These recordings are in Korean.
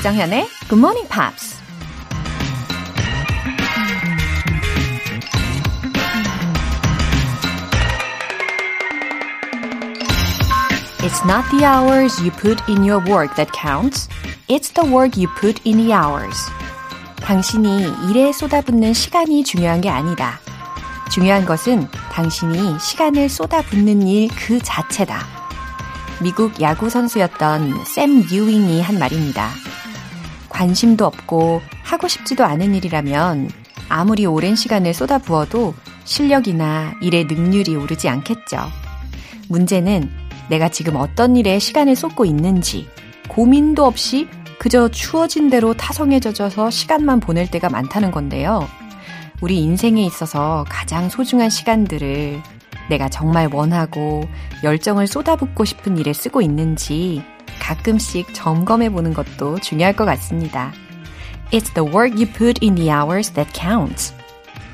조정현의 Good Morning Pops. It's not the hours you put in your work that counts. It's the work you put in the hours. 당신이 일에 쏟아붓는 시간이 중요한 게 아니다. 중요한 것은 당신이 시간을 쏟아붓는 일 그 자체다. 미국 야구 선수였던 샘 유잉이 한 말입니다. 관심도 없고 하고 싶지도 않은 일이라면 아무리 오랜 시간을 쏟아부어도 실력이나 일의 능률이 오르지 않겠죠. 문제는 내가 지금 어떤 일에 시간을 쏟고 있는지 고민도 없이 그저 추워진 대로 타성에 젖어서 시간만 보낼 때가 많다는 건데요. 우리 인생에 있어서 가장 소중한 시간들을 내가 정말 원하고 열정을 쏟아붓고 싶은 일에 쓰고 있는지 가끔씩 점검해 보는 것도 중요할 것 같습니다. It's the work you put in the hours that counts.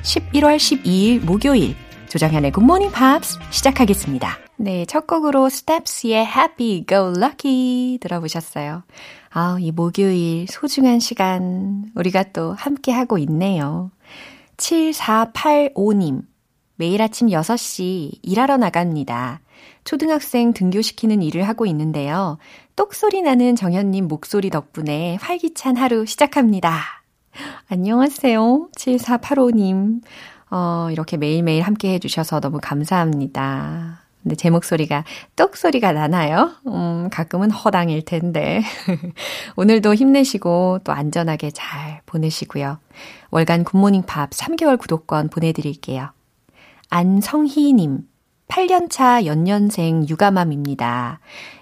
11월 12일 목요일 조정현의 Good Morning Pops 시작하겠습니다. 네, 첫 곡으로 Steps의 Happy Go Lucky 들어보셨어요. 아, 이 목요일 소중한 시간 우리가 또 함께 하고 있네요. 7485님. 매일 아침 6시 일하러 나갑니다. 초등학생 등교시키는 일을 하고 있는데요. 똑소리 나는 정현님 목소리 덕분에 활기찬 하루 시작합니다. 안녕하세요. 7485님. 어, 이렇게 매일매일 함께 해주셔서 너무 감사합니다. 근데 제 목소리가 똑소리가 나나요? 음, 가끔은 허당일 텐데. 오늘도 힘내시고 또 안전하게 잘 보내시고요. 월간 굿모닝 팝 3개월 구독권 보내드릴게요. 안성희님, 8년차 연년생 육아맘입니다.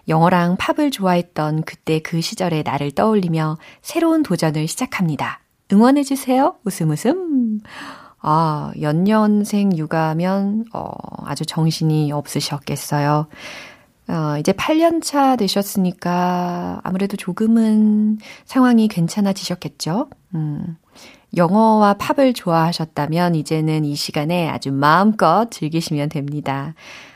영어랑 팝을 좋아했던 그때 그 시절의 나를 떠올리며 새로운 도전을 시작합니다. 응원해주세요. 웃음 웃음. 아, 연년생 육아면, 어, 아주 정신이 없으셨겠어요. 어, 이제 8년 차 되셨으니까 아무래도 조금은 상황이 괜찮아지셨겠죠? 음, 영어와 팝을 좋아하셨다면 이제는 이 시간에 아주 마음껏 즐기시면 됩니다.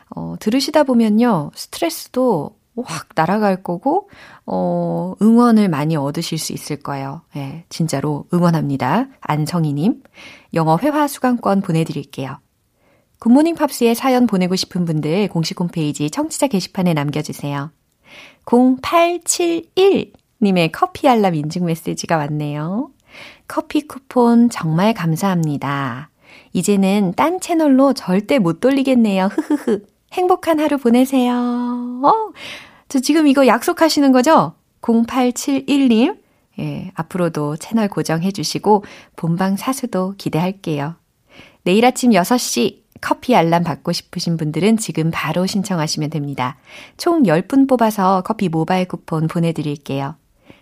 어, 들으시다 보면요, 스트레스도 확 날아갈 거고, 어, 응원을 많이 얻으실 수 있을 거예요. 예, 진짜로 응원합니다. 안성희님. 영어 회화 수강권 보내드릴게요. 굿모닝 팝스에 사연 보내고 싶은 분들 공식 홈페이지 청취자 게시판에 남겨주세요. 0871님의 커피 알람 인증 메시지가 왔네요. 커피 쿠폰 정말 감사합니다. 이제는 딴 채널로 절대 못 돌리겠네요. 흐흐흐. 행복한 하루 보내세요. 어, 저 지금 이거 약속하시는 거죠? 0871님. 예, 앞으로도 채널 고정해 주시고 본방 사수도 기대할게요. 내일 아침 6시 커피 알람 받고 싶으신 분들은 지금 바로 신청하시면 됩니다. 총 10분 뽑아서 커피 모바일 쿠폰 보내드릴게요.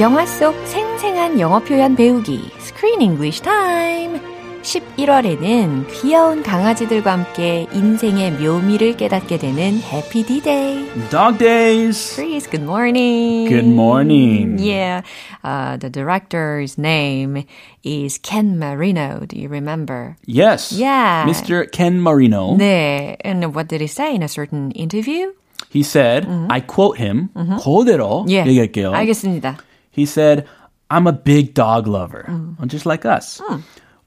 영화 속 생생한 영어 표현 배우기 Screen English Time 11월에는 귀여운 강아지들과 함께 인생의 묘미를 깨닫게 되는 Happy D-Day. Dog days. Chris, good morning. Good morning. Yeah, uh, the director's name is Ken Marino. Do you remember? Yes. Yeah. Mr. Ken Marino. 네, and what did he say in a certain interview? He said, I quote him, 그대로 예, 얘기할게요. 알겠습니다. He said, I'm a big dog lover, just like us.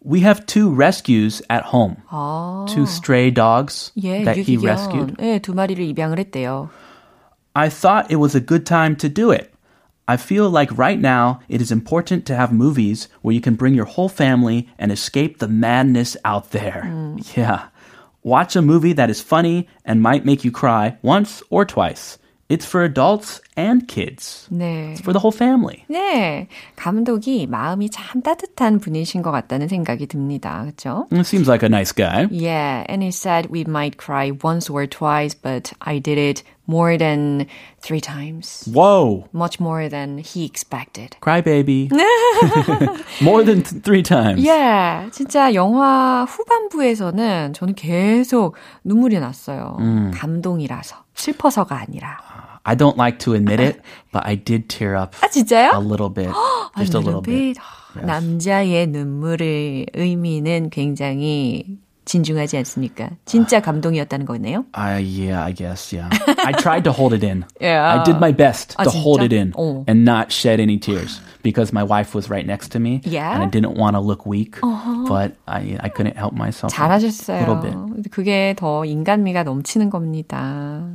We have two rescues at home. 아, Two stray dogs 예, that he 유기견. rescued. 예, 두 마리를 입양을 했대요. I thought it was a good time to do it. I feel like right now it is important to have movies where you can bring your whole family and escape the madness out there. Yeah. Watch a movie that is funny and might make you cry once or twice. It's for adults and kids. 네. For the whole family. 네. 감독이 마음이 참 따뜻한 분이신 것 같다는 생각이 듭니다. 그렇죠? It seems like a nice guy. Yeah, and he said we might cry once or twice, but I did it more than three times. Whoa. Much more than he expected. Crybaby. More than th- three times. 예, 진짜 영화 후반부에서는 저는 계속 눈물이 났어요. 감동이라서. 슬퍼서가 아니라. I don't like to admit it, but I did tear up 아, 진짜요? a little bit. Just a little bit. 남자의 눈물의 의미는 굉장히 진중하지 않습니까? 진짜 감동이었다는 거네요. I yeah, I guess yeah. I tried to hold it in. Yeah. I did my best 아, to hold 진짜? it in 어. and not shed any tears because my wife was right next to me Yeah? and I didn't want to look weak, but I I couldn't help myself. a 잘하셨어요. little bit. 그게 더 인간미가 넘치는 겁니다.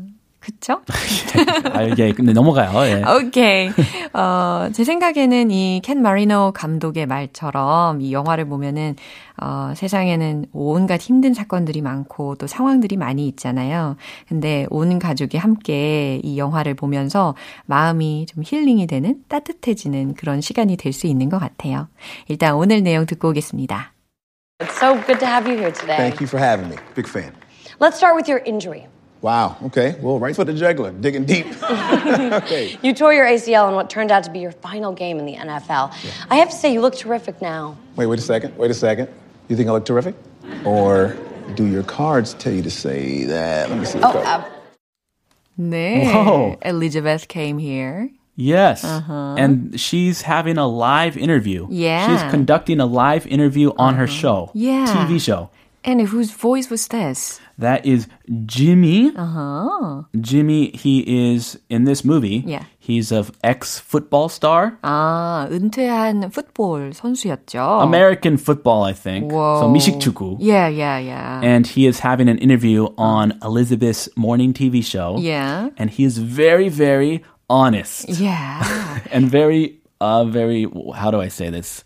그쵸? 아, 예, 근데 넘어가요. 예. 오케이. 어, 제 생각에는 이 켄 마리노 감독의 말처럼 이 영화를 보면은 어, 세상에는 온갖 힘든 사건들이 많고 또 상황들이 많이 있잖아요. 근데 온 가족이 함께 이 영화를 보면서 마음이 좀 힐링이 되는 따뜻해지는 그런 시간이 될 수 있는 것 같아요. 일단 오늘 내용 듣고 오겠습니다. It's so good to have you here today. Thank you for having me. Big fan. Let's start with your injury. Wow. Okay. Well, right for the juggler, digging deep. okay. You tore your ACL in what turned out to be your final game in the NFL. I have to say, you look terrific now. Wait. Wait a second. Wait a second. You think I look terrific, or do your cards tell you to say that? Let me see. the Oh, card. uh, 네. Whoa. Elizabeth came here. Yes. Uh-huh. And she's having a live interview. Uh-huh. Yeah. She's conducting a live interview on her show. Yeah. TV show. And whose voice was this? That is Jimmy. Uh-huh. Jimmy, he is in this movie. Yeah. He's a ex football star. 아, 은퇴한 풋볼 선수였죠. American football, I think. Whoa. So 미식축구. Yeah, yeah, yeah. And he is having an interview on Elizabeth's morning TV show. yeah. And he is very, very honest Yeah. and very, uh, very, how do I say this?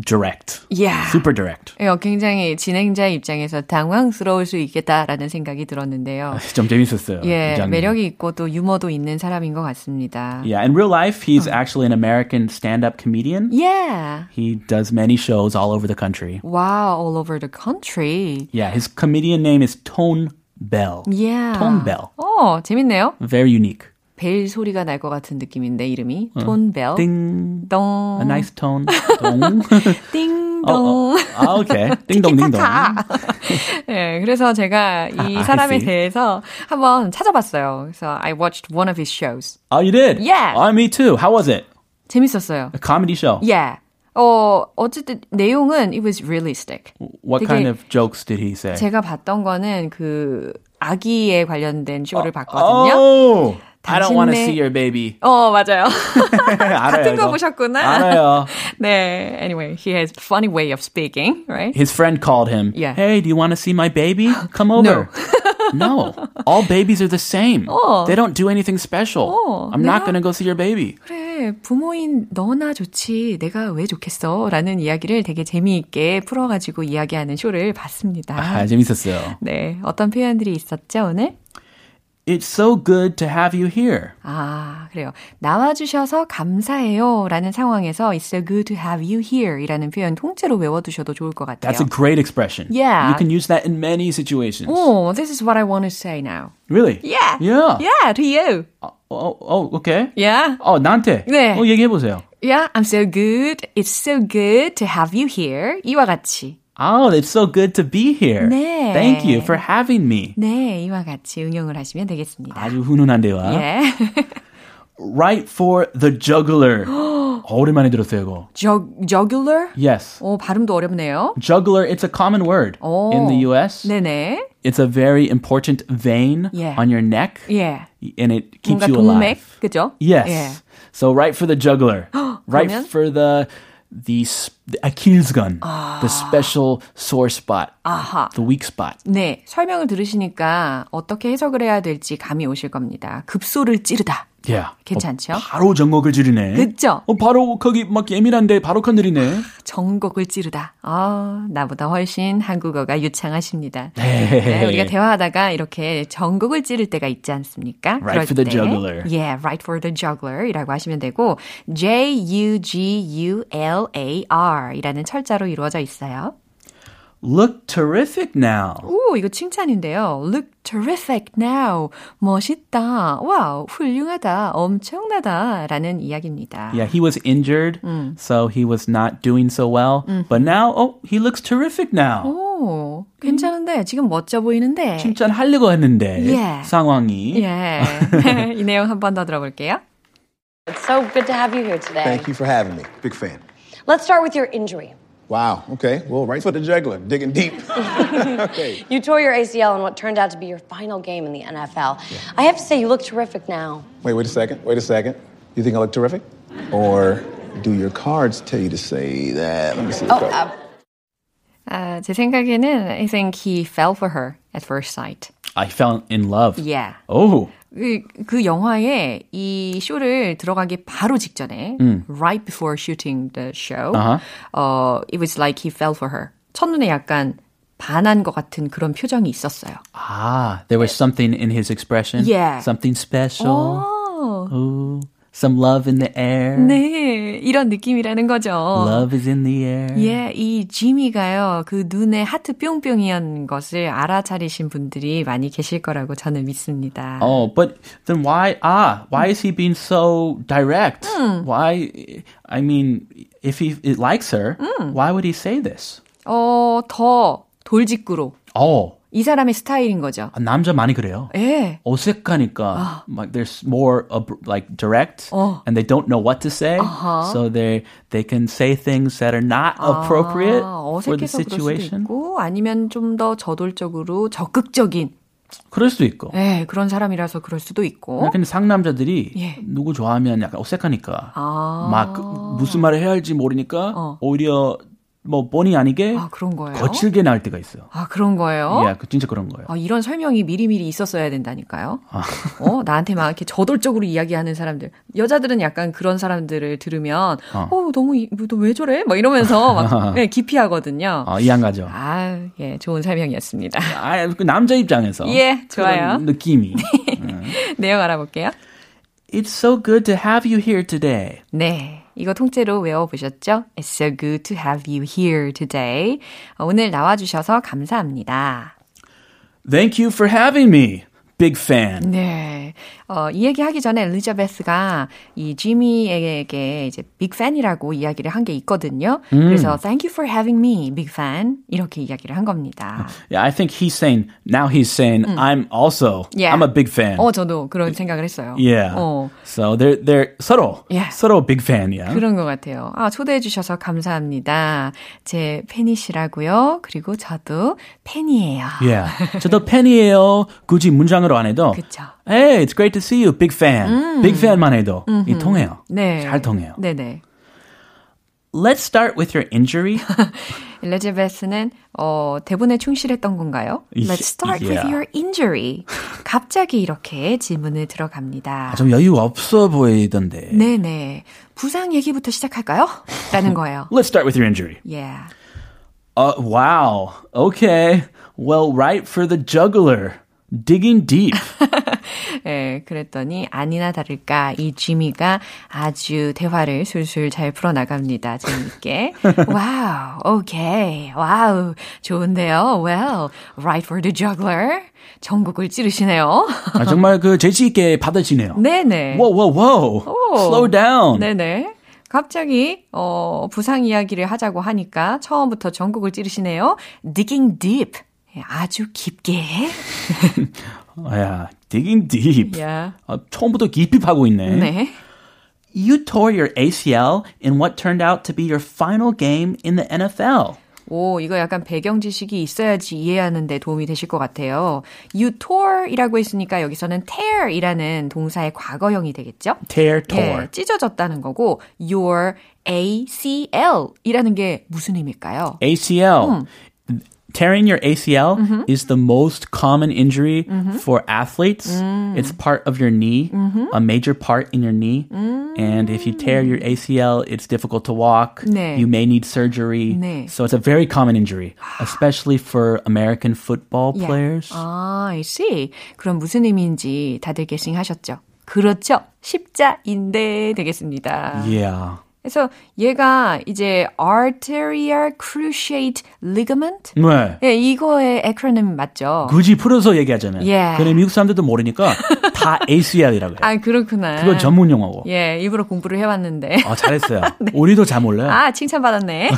Direct. Yeah. Super direct. 예, 굉장히 진행자 입장에서 당황스러울 수 있겠다라는 생각이 들었는데요. 좀 재밌었어요. 예, 그 장면. 매력이 있고 또 유머도 있는 사람인 것 같습니다. Yeah, in real life, he's actually an American stand-up comedian. Yeah. He does many shows all over the country. Wow, all over the country. Yeah, his comedian name is Tone Bell. Yeah. Tone Bell. 어, 재밌네요. Very unique. 벨 소리가 날 것 같은 느낌인데 이름이 톤벨. Ding. 동. A nice tone. Dong. 띵동. 어, 어. 아, 오케이. 띵동 띵동. 네, 그래서 제가 이 I 사람에. 대해서 한번 찾아봤어요. 그래서 I watched one of his shows. Oh, you did? Yeah. Oh, me too. How was it? 재밌었어요. A comedy show. Yeah. 어, 어쨌든 내용은 it was realistic. What kind of jokes did he say? 제가 봤던 거는 그 아기에 관련된 쇼를 봤거든요. Oh, I don't want to see your baby. 어, 맞아요. 같은 거 이거. 보셨구나. 알아요. 네. Anyway, he has funny way of speaking, right? His friend called him. Yeah. Hey, do you want to see my baby? Come over. no. All babies are the same. 어. They don't do anything special. 어, I'm not going to go see your baby. 그래, 부모인 너나 좋지. 내가 왜 좋겠어? 라는 이야기를 되게 재미있게 풀어 가지고 이야기하는 쇼를 봤습니다. 아, 재밌었어요. 네. 어떤 표현들이 있었죠, 오늘? It's so good to have you here. 아, 그래요. 나와주셔서 감사해요. 라는 상황에서 It's so good to have you here. 이라는 표현 통째로 외워두셔도 좋을 것 같아요. That's a great expression. Yeah. You can use that in many situations. Oh, this is what I want to say now. Really? Yeah. Yeah. Yeah, to you. Oh, oh, okay. Yeah. 어, 나한테. 네. 어, 얘기해보세요. Yeah, I'm so good. It's so good to have you here. 이와 같이. Oh, it's so good to be here. 네. Thank you for having me. 네, 이와 같이 응용을 하시면 되겠습니다. 아주 훈훈한 대화. 예. Right for the juggler. 오랜만에 들었어요, 이거. Jug, jugular? Yes. 오, 발음도 어렵네요. Juggler, it's a common word 오. in the US. 네네. It's a very important vein Yeah. on your neck. 예. And it keeps 뭔가 you 동맥, alive. 그죠? Yes. 예. So right for the juggler. right 그러면? for the the, the Achilles gun, the special sore spot, 아하. the weak spot. 네, 설명을 들으시니까 어떻게 해석을 해야 될지 감이 오실 겁니다. 급소를 찌르다. Yeah. 괜찮죠? 어, 바로 정곡을 지르네. 그쵸? 어, 바로 거기 막 예민한데 바로 건드리네. 전곡을 찌르다. 아, 나보다 훨씬 한국어가 유창하십니다. 네. 네, 우리가 대화하다가 이렇게 전곡을 찌를 때가 있지 않습니까? Right for the juggler. Yeah, right for the juggler 이라고 하시면 되고 J-U-G-U-L-A-R 이라는 철자로 이루어져 있어요. Look terrific now. 오, 이거 칭찬인데요. Look terrific now. 멋있다. 와우, 훌륭하다. 엄청나다. 라는 이야기입니다. Yeah, he was injured, so he was not doing so well. But now, oh, he looks terrific now. 오, 괜찮은데? 지금 멋져 보이는데? 칭찬하려고 했는데 Yeah. 상황이 예. 이 내용 한 번 더 들어볼게요. It's so good to have you here today. Thank you for having me. Big fan. Let's start with your injury. Wow. Okay. Well, right for the juggler, digging deep. okay. You tore your ACL in what turned out to be your final game in the NFL. I have to say, you look terrific now. Wait, wait a second. Wait a second. You think I look terrific? Or do your cards tell you to say that? Let me see. the Oh, card. uh, 아, 제 생각에는 I think he fell for her at first sight. I fell in love. Yeah. Oh, 그, 그 영화에 이 쇼를 들어가기 바로 직전에 right before shooting the show 아하. 어, it was like he fell for her. 첫눈에 약간 반한 것 같은 그런 표정이 있었어요. ah, there was something in his expression. Yeah. Something special. 어, Ooh, some love in the air. 네, 이런 느낌이라는 거죠. Love is in the air. 예, 이 지미가요, 그 눈에 하트 뿅뿅이었는 것을 알아차리신 분들이 많이 계실 거라고 저는 믿습니다. Oh, but then why? Ah, why is he being so direct? Why? I mean, if he likes her, why would he say this? 어, 더 돌직구로. Oh, 이 사람의 스타일인 거죠. 남자 많이 그래요. 예. 어색하니까 like there's more like direct 어. and they don't know what to say so they they can say things that are not appropriate 아, for the 어색해서 그럴 수도 situation 있고 아니면 좀 더 저돌적으로 적극적인 그럴 수도 있고 예, 그런 사람이라서 그럴 수도 있고 근데 상남자들이 예. 누구 좋아하면 약간 어색하니까 아. 막 무슨 말을 해야 할지 모르니까 어. 오히려 뭐 본의 아니게 아, 그런 거예요? 거칠게 나올 때가 있어요. 아, 그런 거예요? 예, 그 진짜 그런 거예요. 아, 이런 설명이 미리미리 있었어야 된다니까요. 어, 나한테 막 이렇게 저돌적으로 이야기하는 사람들. 여자들은 약간 그런 사람들을 들으면, 어, 너무, 이- 너왜 저래? 막 이러면서 막 네, 기피하거든요. 어, 이해한 가죠. 아, 예, 좋은 설명이었습니다. 아, 그 남자 입장에서 예, 좋아요. 느낌이. 내용 알아볼게요. It's so good to have you here today. 네. 이거 통째로 외워보셨죠? It's so good to have you here today. 어, 오늘 나와주셔서 감사합니다. Thank you for having me. Big fan. 네. 어, 이 얘기 하기 전에 엘리자베스가 이 지미에게 이제 빅팬이라고 이야기를 한 게 있거든요. 그래서 thank you for having me, big fan. 이렇게 이야기를 한 겁니다. Yeah, I think he's saying now he's saying I'm also Yeah. I'm a big fan. 어, 저도 그런 생각을 했어요. yeah. 어, So they're they're 서로 Yeah. 서로 big fan이야. 그런 것 같아요. 아, 초대해 주셔서 감사합니다. 제 팬이시라고요. 그리고 저도 팬이에요. Yeah. 저도 팬이에요. 굳이 문장으로 안 해도 그쵸. Hey, it's great to see you. Big fan. big fan만 해도 이 통해요. 네. 잘 통해요. 네네. Let's start with your injury. 엘리자베스는 어, 대본에 충실했던 건가요? Let's start with Yeah. your injury. 갑자기 이렇게 질문을 들어갑니다. 좀 여유 없어 보이던데. 네네. 부상 얘기부터 시작할까요? 라는 거예요. Let's start with your injury. Yeah. Uh, wow. Okay. Well, right for the juggler. Digging deep. 예, 그랬더니 아니나 다를까 이 지미가 아주 대화를 술술 잘 풀어나갑니다. 재밌게. Wow, okay. Wow, 좋은데요. Well, right for the jugular. 정곡을 찌르시네요. 아, 정말 그 재치 있게 받아치네요. 네네. Whoa, whoa, whoa. 오. Slow down. 네네. 갑자기 어 부상 이야기를 하자고 하니까 처음부터 정곡을 찌르시네요. Digging deep. 예, 아주 깊게. 야, digging deep. 야. 아, 처음부터 깊이 파고 있네. 네. You tore your ACL in what turned out to be your final game in the NFL. 오, 이거 약간 배경 지식이 있어야지 이해하는데 도움이 되실 것 같아요. You tore이라고 했으니까 여기서는 tear이라는 동사의 과거형이 되겠죠? Tear, tore. 예, 찢어졌다는 거고 your ACL이라는 게 무슨 의미일까요? ACL. Tearing your ACL is the most common injury for athletes. It's part of your knee, a major part in your knee. And if you tear your ACL, it's difficult to walk. 네. You may need surgery. 네. So it's a very common injury, especially for American football 예. players. 아, I see. 그럼 무슨 의미인지 다들 게싱하셨죠? 그렇죠. 십자인대 되겠습니다. Yeah. 그래서 얘가 이제 arterial cruciate ligament? 네. 예, 이거의 에크로님 맞죠? 굳이 풀어서 얘기하잖아요. 예. 근데 미국 사람들도 모르니까 다 ACL이라고 해요. 아, 그렇구나. 그건 전문 용어고. 예, 일부러 공부를 해왔는데. 아, 잘했어요. 우리도 잘 몰라요. 아, 칭찬받았네.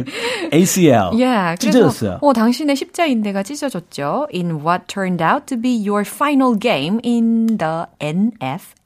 ACL. 예, 찢어졌어요. 어, 당신의 십자인대가 찢어졌죠. In what turned out to be your final game in the NFL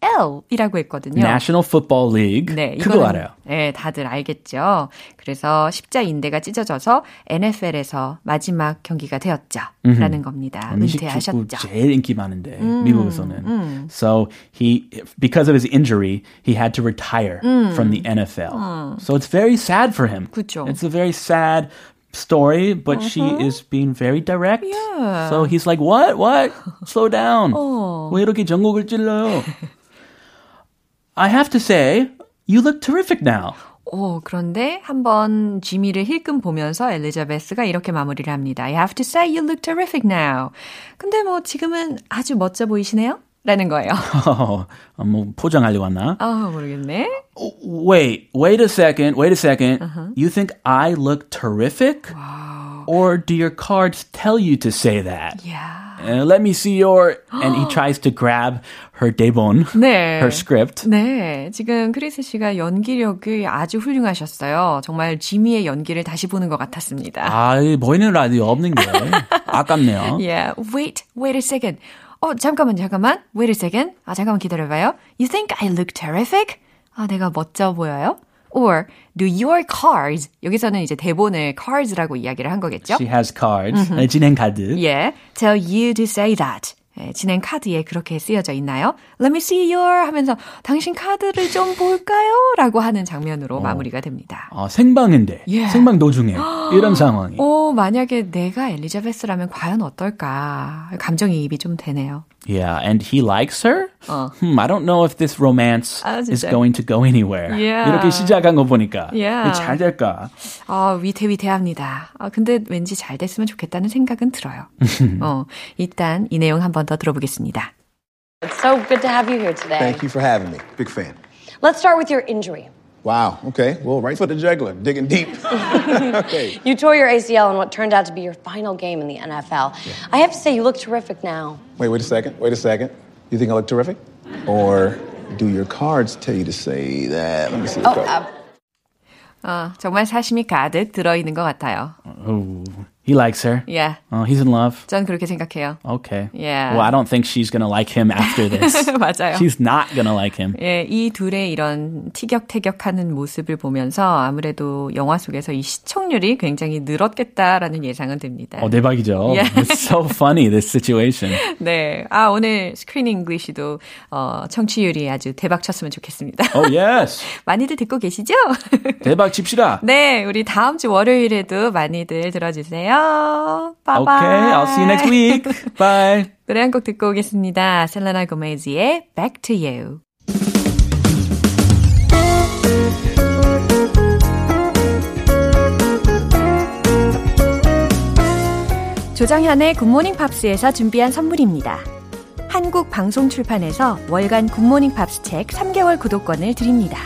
이라고 했거든요. National Football League. 네, 그거 알아요. 네, 다들 알겠죠. 그래서 십자 인대가 찢어져서 NFL에서 마지막 경기가 되었죠. 라는 겁니다. 은퇴하셨죠. 제일 인기 많은데 미국에서는. So he because of his injury, he had to retire from the NFL. So it's very sad for him. 그쵸. It's a very sad story, but she is being very direct. Yeah. So he's like, "What? What? Slow down. 왜 이렇게 전곡을 찔러요?" I have to say, you look terrific now. 오, 그런데 한번 지미를 힐끔 보면서 엘리자베스가 이렇게 마무리를 합니다. I have to say you look terrific now. 근데 뭐 지금은 아주 멋져 보이시네요? 라는 거예요. 어, 뭐 포장하려고 왔나? 아, 모르겠네. Wait, wait a second, wait a 2nd You think I look terrific? Or do your cards tell you to say that? 야. Uh, let me see your. And he tries to grab her 대본, 네. her script. 네, 지금 크리스 씨가 연기력이 아주 훌륭하셨어요. 정말 지미의 연기를 다시 보는 것 같았습니다. 아, 이 보이는 라디오 없는 게 아깝네요. Yeah, wait, wait a second. 어, 잠깐만, 잠깐만. Wait a second. 아, 잠깐만 기다려봐요. You think I look terrific? 아, 내가 멋져 보여요? Or do your cards, 여기서는 이제 대본을 cards라고 이야기를 한 거겠죠? She has cards. 네, 진행 카드. 예, tell you to say that. 예, 진행 카드에 그렇게 쓰여져 있나요? Let me see your 하면서 당신 카드를 좀 볼까요? 라고 하는 장면으로 마무리가 됩니다. 어, 생방인데, 예. 생방 도중에 이런 상황이. 오, 만약에 내가 엘리자베스라면 과연 어떨까? 감정이입이 좀 되네요. Yeah, and he likes her? 어. Hmm, I don't know if this romance 아, is 진짜요? going to go anywhere. Yeah. 이렇게 시작한 거 보니까 Yeah. 잘 될까? 아, 위태위태합니다. 아, 근데 왠지 잘 됐으면 좋겠다는 생각은 들어요. 어, 일단 이 내용 한 번 더 들어보겠습니다. It's so good to have you here today. Thank you for having me. Big fan. Let's start with your injury. Wow. Okay. Well, right for the juggler, digging deep. okay. You tore your ACL in what turned out to be your final game in the NFL. I have to say, you look terrific now. Wait, wait a second. Wait a second. You think I look terrific? Or do your cards tell you to say that? Let me see. the Oh, card. uh, 어, 정말 사심이 가득 들어있는 것 같아요. Oh, He likes her. Yeah, Oh, he's in love. 전 그렇게 생각해요. Okay. Yeah. Well, I don't think she's gonna like him after this. 맞아요. she's not gonna like him. 예, 이 둘의 이런 티격태격하는 모습을 보면서 아무래도 영화 속에서 이 시청률이 굉장히 늘었겠다라는 예상은 됩니다. 어, 대박이죠. Yeah. It's so funny, this situation. 네. 아, 오늘 Screen English도 어, 청취율이 아주 대박 쳤으면 좋겠습니다. Oh, yes. 많이들 듣고 계시죠? 대박 칩시다. 네, 우리 다음 주 월요일에도 많이들 들어 주세요. 바이바이. Okay, I'll see you next week. Bye. 노래 한 곡 듣고 오겠습니다. 셀레나 고메즈의 Back to You. 조정현의 굿모닝 팝스에서 준비한 선물입니다. 한국 방송 출판에서 월간 굿모닝 팝스 책 3개월 구독권을 드립니다.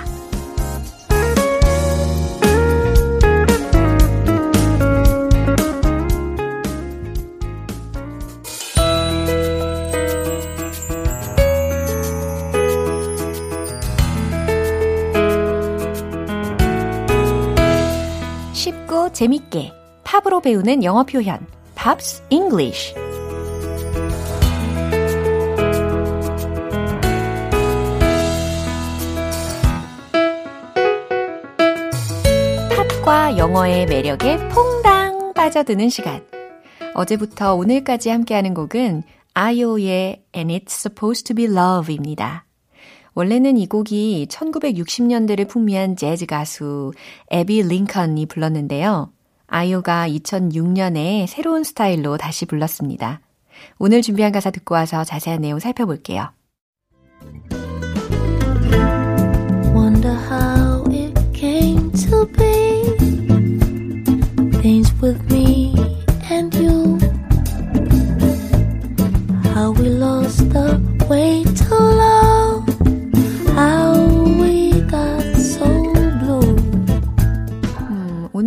재밌게 팝으로 배우는 영어 표현 Pops English 팝과 영어의 매력에 퐁당 빠져드는 시간. 어제부터 오늘까지 함께하는 곡은 아이오의 And It's Supposed to Be Love입니다. 원래는 이 곡이 1960년대를 풍미한 재즈 가수 에비 링컨이 불렀는데요. 아이오가 2006년에 새로운 스타일로 다시 불렀습니다. 오늘 준비한 가사 듣고 와서 자세한 내용 살펴볼게요.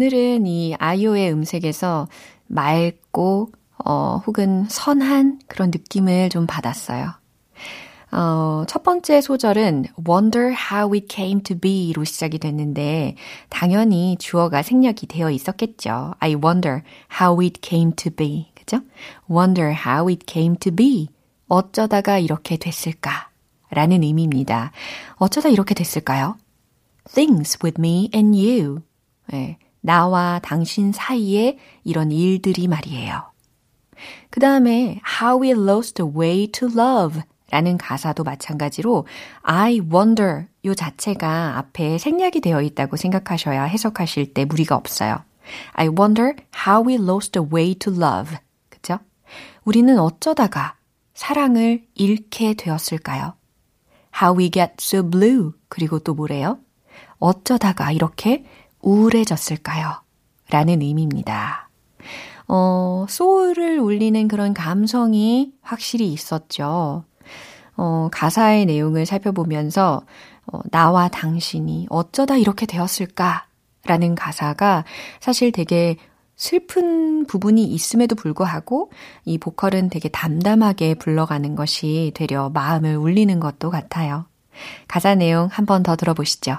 오늘은 이 아이오의 음색에서 맑고 어, 혹은 선한 그런 느낌을 좀 받았어요. 어, 첫 번째 소절은 wonder how it came to be로 시작이 됐는데 당연히 주어가 생략이 되어 있었겠죠. I wonder how it came to be. 그죠? wonder how it came to be. 어쩌다가 이렇게 됐을까? 라는 의미입니다. 어쩌다 이렇게 됐을까요? things with me and you. 네, 나와 당신 사이에 이런 일들이 말이에요. 그 다음에 how we lost the way to love 라는 가사도 마찬가지로 I wonder 요 자체가 앞에 생략이 되어 있다고 생각하셔야 해석하실 때 무리가 없어요. I wonder how we lost the way to love. 그죠? 우리는 어쩌다가 사랑을 잃게 되었을까요? How we get so blue. 그리고 또 뭐래요? 어쩌다가 이렇게 우울해졌을까요? 라는 의미입니다. 어, 소울을 울리는 그런 감성이 확실히 있었죠. 어, 가사의 내용을 살펴보면서 어, 나와 당신이 어쩌다 이렇게 되었을까? 라는 가사가 사실 되게 슬픈 부분이 있음에도 불구하고 이 보컬은 되게 담담하게 불러가는 것이 되려 마음을 울리는 것도 같아요. 가사 내용 한 번 더 들어보시죠.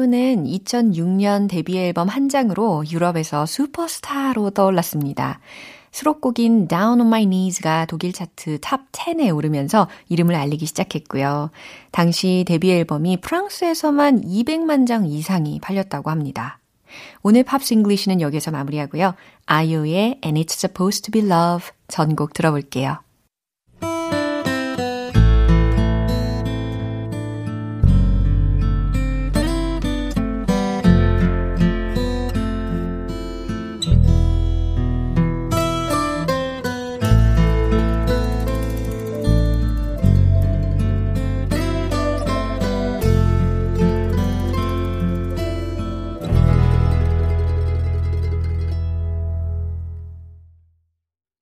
아이오는 2006년 데뷔 앨범 한 장으로 유럽에서 슈퍼스타로 떠올랐습니다. 수록곡인 Down on My Knees가 독일 차트 top 10에 오르면서 이름을 알리기 시작했고요. 당시 데뷔 앨범이 프랑스에서만 200만 장 이상이 팔렸다고 합니다. 오늘 Pops English는 여기서 마무리하고요. 아이오의 And It's Supposed to Be Love 전곡 들어볼게요.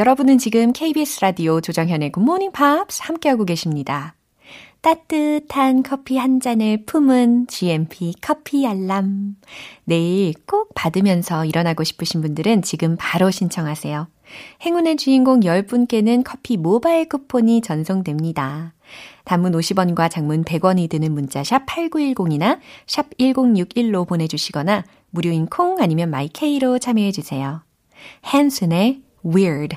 여러분은 지금 KBS 라디오 조정현의 Good Morning Pops 함께하고 계십니다. 따뜻한 커피 한 잔을 품은 GMP 커피 알람. 내일 꼭 받으면서 일어나고 싶으신 분들은 지금 바로 신청하세요. 행운의 주인공 10분께는 커피 모바일 쿠폰이 전송됩니다. 단문 50원과 장문 100원이 드는 문자 샵 8910이나 샵 1061로 보내주시거나 무료인 콩 아니면 마이케이로 참여해주세요. 헨슨의 Weird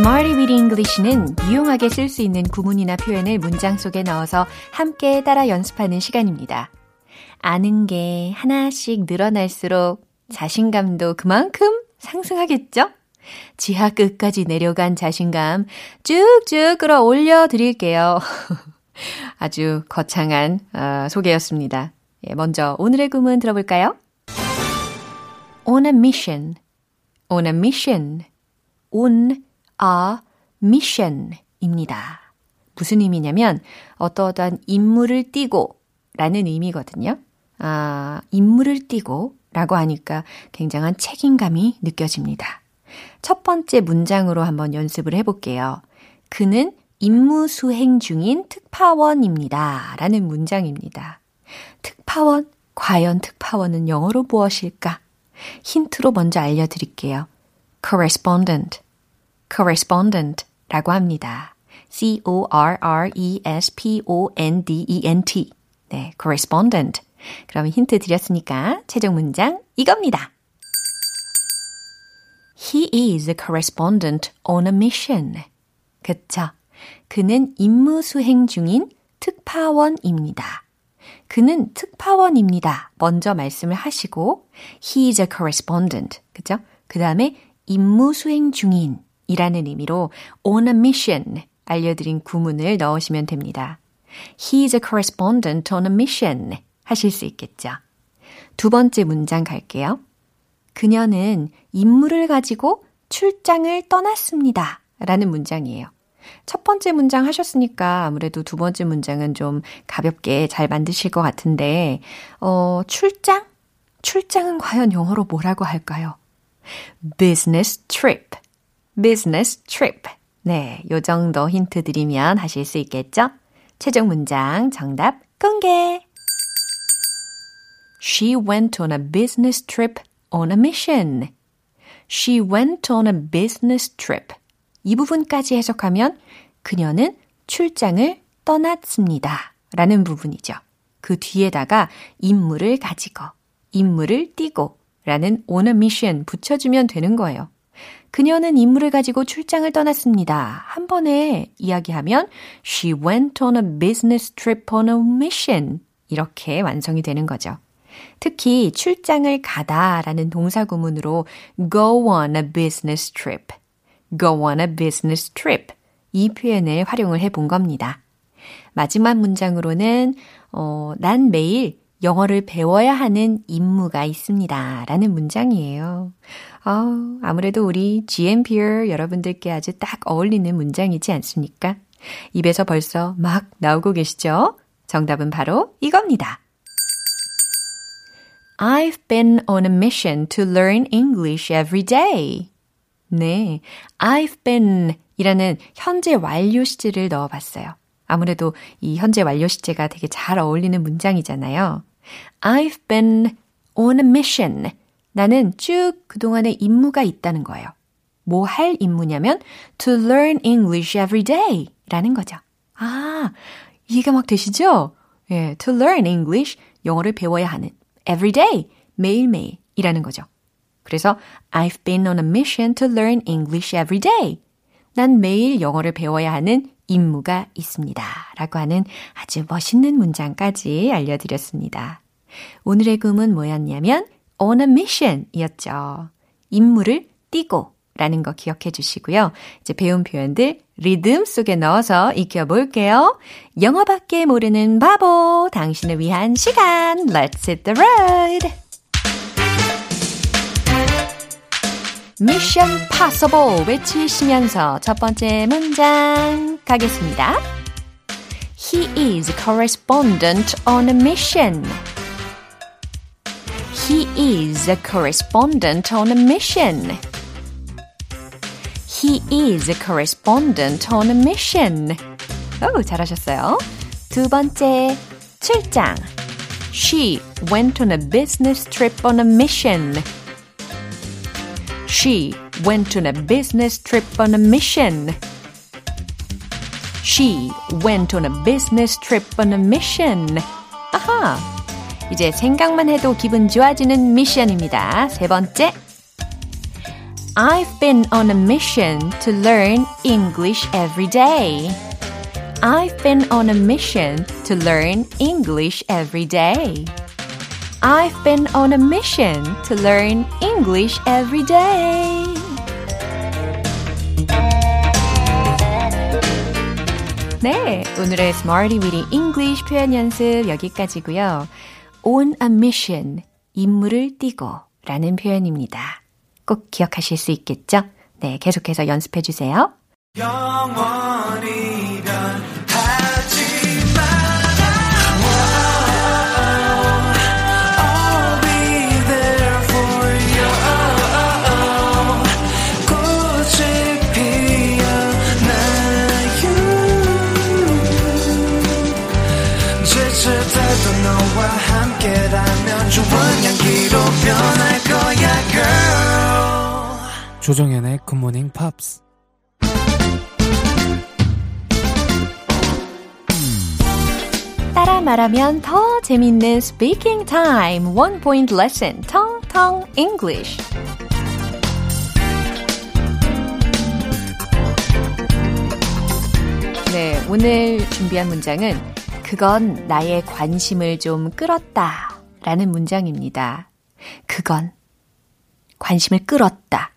Smarty Weedy English는 유용하게 쓸 수 있는 구문이나 표현을 문장 속에 넣어서 함께 따라 연습하는 시간입니다. 아는 게 하나씩 늘어날수록 자신감도 그만큼 상승하겠죠? 지하 끝까지 내려간 자신감 쭉쭉 끌어올려 드릴게요. 아주 거창한 어, 소개였습니다. 예, 먼저 오늘의 구문 들어볼까요? On a mission. On a mission. On a mission 입니다. 무슨 의미냐면 어떠어떠한 임무를 띠고 라는 의미거든요. 아, 임무를 띠고 라고 하니까 굉장한 책임감이 느껴집니다. 첫 번째 문장으로 한번 연습을 해볼게요. 그는 임무 수행 중인 특파원입니다. 라는 문장입니다. 특파원? 과연 특파원은 영어로 무엇일까? 힌트로 먼저 알려드릴게요. correspondent, correspondent 라고 합니다. C-O-R-R-E-S-P-O-N-D-E-N-T. 네, correspondent. 그럼 힌트 드렸으니까 최종 문장 이겁니다. He is a correspondent on a mission. 그쵸? 그는 임무 수행 중인 특파원입니다. 그는 특파원입니다. 먼저 말씀을 하시고 he is a correspondent. 그죠? 그 다음에 임무 수행 중인 이라는 의미로 on a mission 알려드린 구문을 넣으시면 됩니다. He is a correspondent on a mission 하실 수 있겠죠. 두 번째 문장 갈게요. 그녀는 임무를 가지고 출장을 떠났습니다. 라는 문장이에요. 첫 번째 문장 하셨으니까 아무래도 두 번째 문장은 좀 가볍게 잘 만드실 것 같은데, 어, 출장? 출장은 과연 영어로 뭐라고 할까요? business trip. Business trip. 네, 요 정도 힌트 드리면 하실 수 있겠죠? 최종 문장 정답 공개! She went on a business trip on a mission. She went on a business trip. 이 부분까지 해석하면 그녀는 출장을 떠났습니다. 라는 부분이죠. 그 뒤에다가 임무를 가지고, 임무를 띠고 라는 on a mission 붙여주면 되는 거예요. 그녀는 임무를 가지고 출장을 떠났습니다. 한 번에 이야기하면 She went on a business trip on a mission. 이렇게 완성이 되는 거죠. 특히 출장을 가다라는 동사 구문으로 go on a business trip, go on a business trip 이 표현을 활용을 해 본 겁니다. 마지막 문장으로는 어, 난 매일 영어를 배워야 하는 임무가 있습니다. 라는 문장이에요. 어, 아무래도 우리 GMPR 여러분들께 아주 딱 어울리는 문장이지 않습니까? 입에서 벌써 막 나오고 계시죠? 정답은 바로 이겁니다. I've been on a mission to learn English every day. 네, I've been 이라는 현재 완료 시제를 넣어봤어요. 아무래도 이 현재 완료 시제가 되게 잘 어울리는 문장이잖아요. I've been on a mission. 나는 쭉 그동안의 임무가 있다는 거예요. 뭐 할 임무냐면 to learn English every day 라는 거죠. 아, 이해가 막 되시죠? 예, to learn English, 영어를 배워야 하는 every day, 매일매일 이라는 거죠. 그래서 I've been on a mission to learn English every day. 난 매일 영어를 배워야 하는 임무가 있습니다. 라고 하는 아주 멋있는 문장까지 알려드렸습니다. 오늘의 구문 뭐였냐면 on a mission 이었죠. 임무를 띄고 라는 거 기억해 주시고요. 이제 배운 표현들 리듬 속에 넣어서 익혀볼게요. 영어밖에 모르는 바보, 당신을 위한 시간. Let's hit the road! Mission Possible 외치시면서 첫 번째 문장 가겠습니다. He is correspondent on a mission. He is a correspondent on a mission. He is a correspondent on a mission. 오, 잘하셨어요. 두 번째, 출장. She went on a business trip on a mission. She went on a business trip on a mission. She went on a business trip on a mission. 아하! 이제 생각만 해도 기분 좋아지는 미션입니다. 세 번째. I've been on a mission to learn English every day. I've been on a mission to learn English every day. I've been on a mission to learn English every day. 네, 오늘의 Smarty Weedy English 표현 연습 여기까지고요. On a mission, 임무를 띠고 라는 표현입니다. 꼭 기억하실 수 있겠죠? 네, 계속해서 연습해 주세요. 그때도 너와 함께라면 좋은 향기로 변할 거야 girl. 조정현의 굿모닝 팝스 따라 말하면 더 재밌는 speaking time one point lesson 텅텅 English 네, 오늘 준비한 문장은 그건 나의 관심을 좀 끌었다 라는 문장입니다. 그건 관심을 끌었다.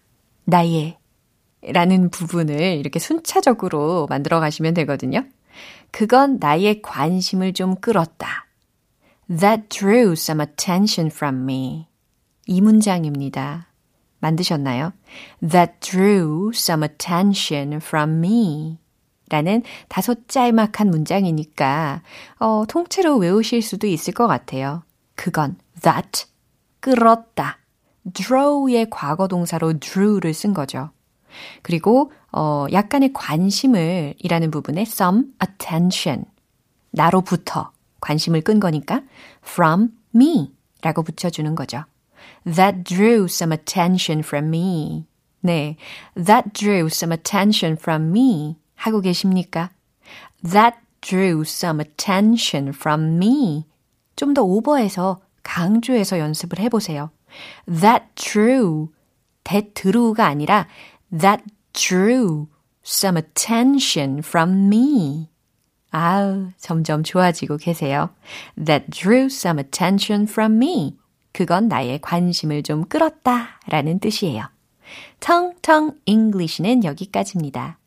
나의 라는 부분을 이렇게 순차적으로 만들어 가시면 되거든요. 그건 나의 관심을 좀 끌었다. That drew some attention from me. 이 문장입니다. 만드셨나요? That drew some attention from me. 라는 다소 짤막한 문장이니까, 어, 통째로 외우실 수도 있을 것 같아요. 그건 that, 끌었다. draw의 과거 동사로 drew를 쓴 거죠. 그리고 어 약간의 관심을 이라는 부분에 some attention 나로부터 관심을 끈 거니까 from me라고 붙여주는 거죠. That drew some attention from me. 네, that drew some attention from me 하고 계십니까? That drew some attention from me. 좀 더 오버해서 강조해서 연습을 해보세요. That drew, that drew가 아니라 that drew some attention from me. 아우, 점점 좋아지고 계세요. That drew some attention from me. 그건 나의 관심을 좀 끌었다 라는 뜻이에요. 텅텅 English는 여기까지입니다.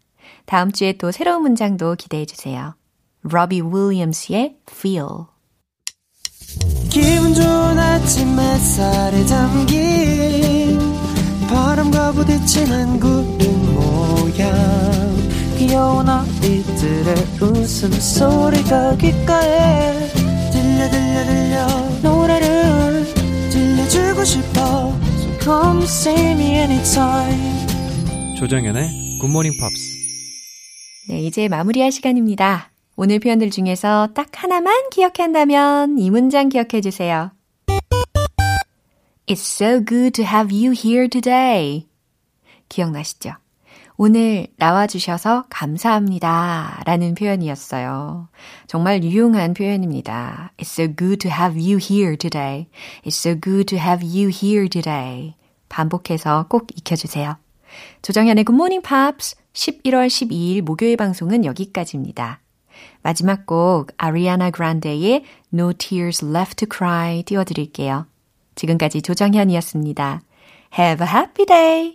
다음 주에 또 새로운 문장도 기대해 주세요. 로비 윌리엄스의 Feel. 기분 좋은 아침 햇살에 담긴 바람과 부딪히는 구름 모양 귀여운 아이들의 웃음소리가 귓가에 들려 들려 들려 노래를 들려주고 싶어 So come see me anytime 조정현의 굿모닝 팝스. 네, 이제 마무리할 시간입니다. 오늘 표현들 중에서 딱 하나만 기억한다면 이 문장 기억해 주세요. It's so good to have you here today. 기억나시죠? 오늘 나와주셔서 감사합니다. 라는 표현이었어요. 정말 유용한 표현입니다. It's so good to have you here today. It's so good to have you here today. 반복해서 꼭 익혀주세요. 조정현의 Good Morning Pops 11월 12일 목요일 방송은 여기까지입니다. 마지막 곡 아리아나 그란데의 No Tears Left to Cry 띄워드릴게요. 지금까지 조정현이었습니다. Have a happy day!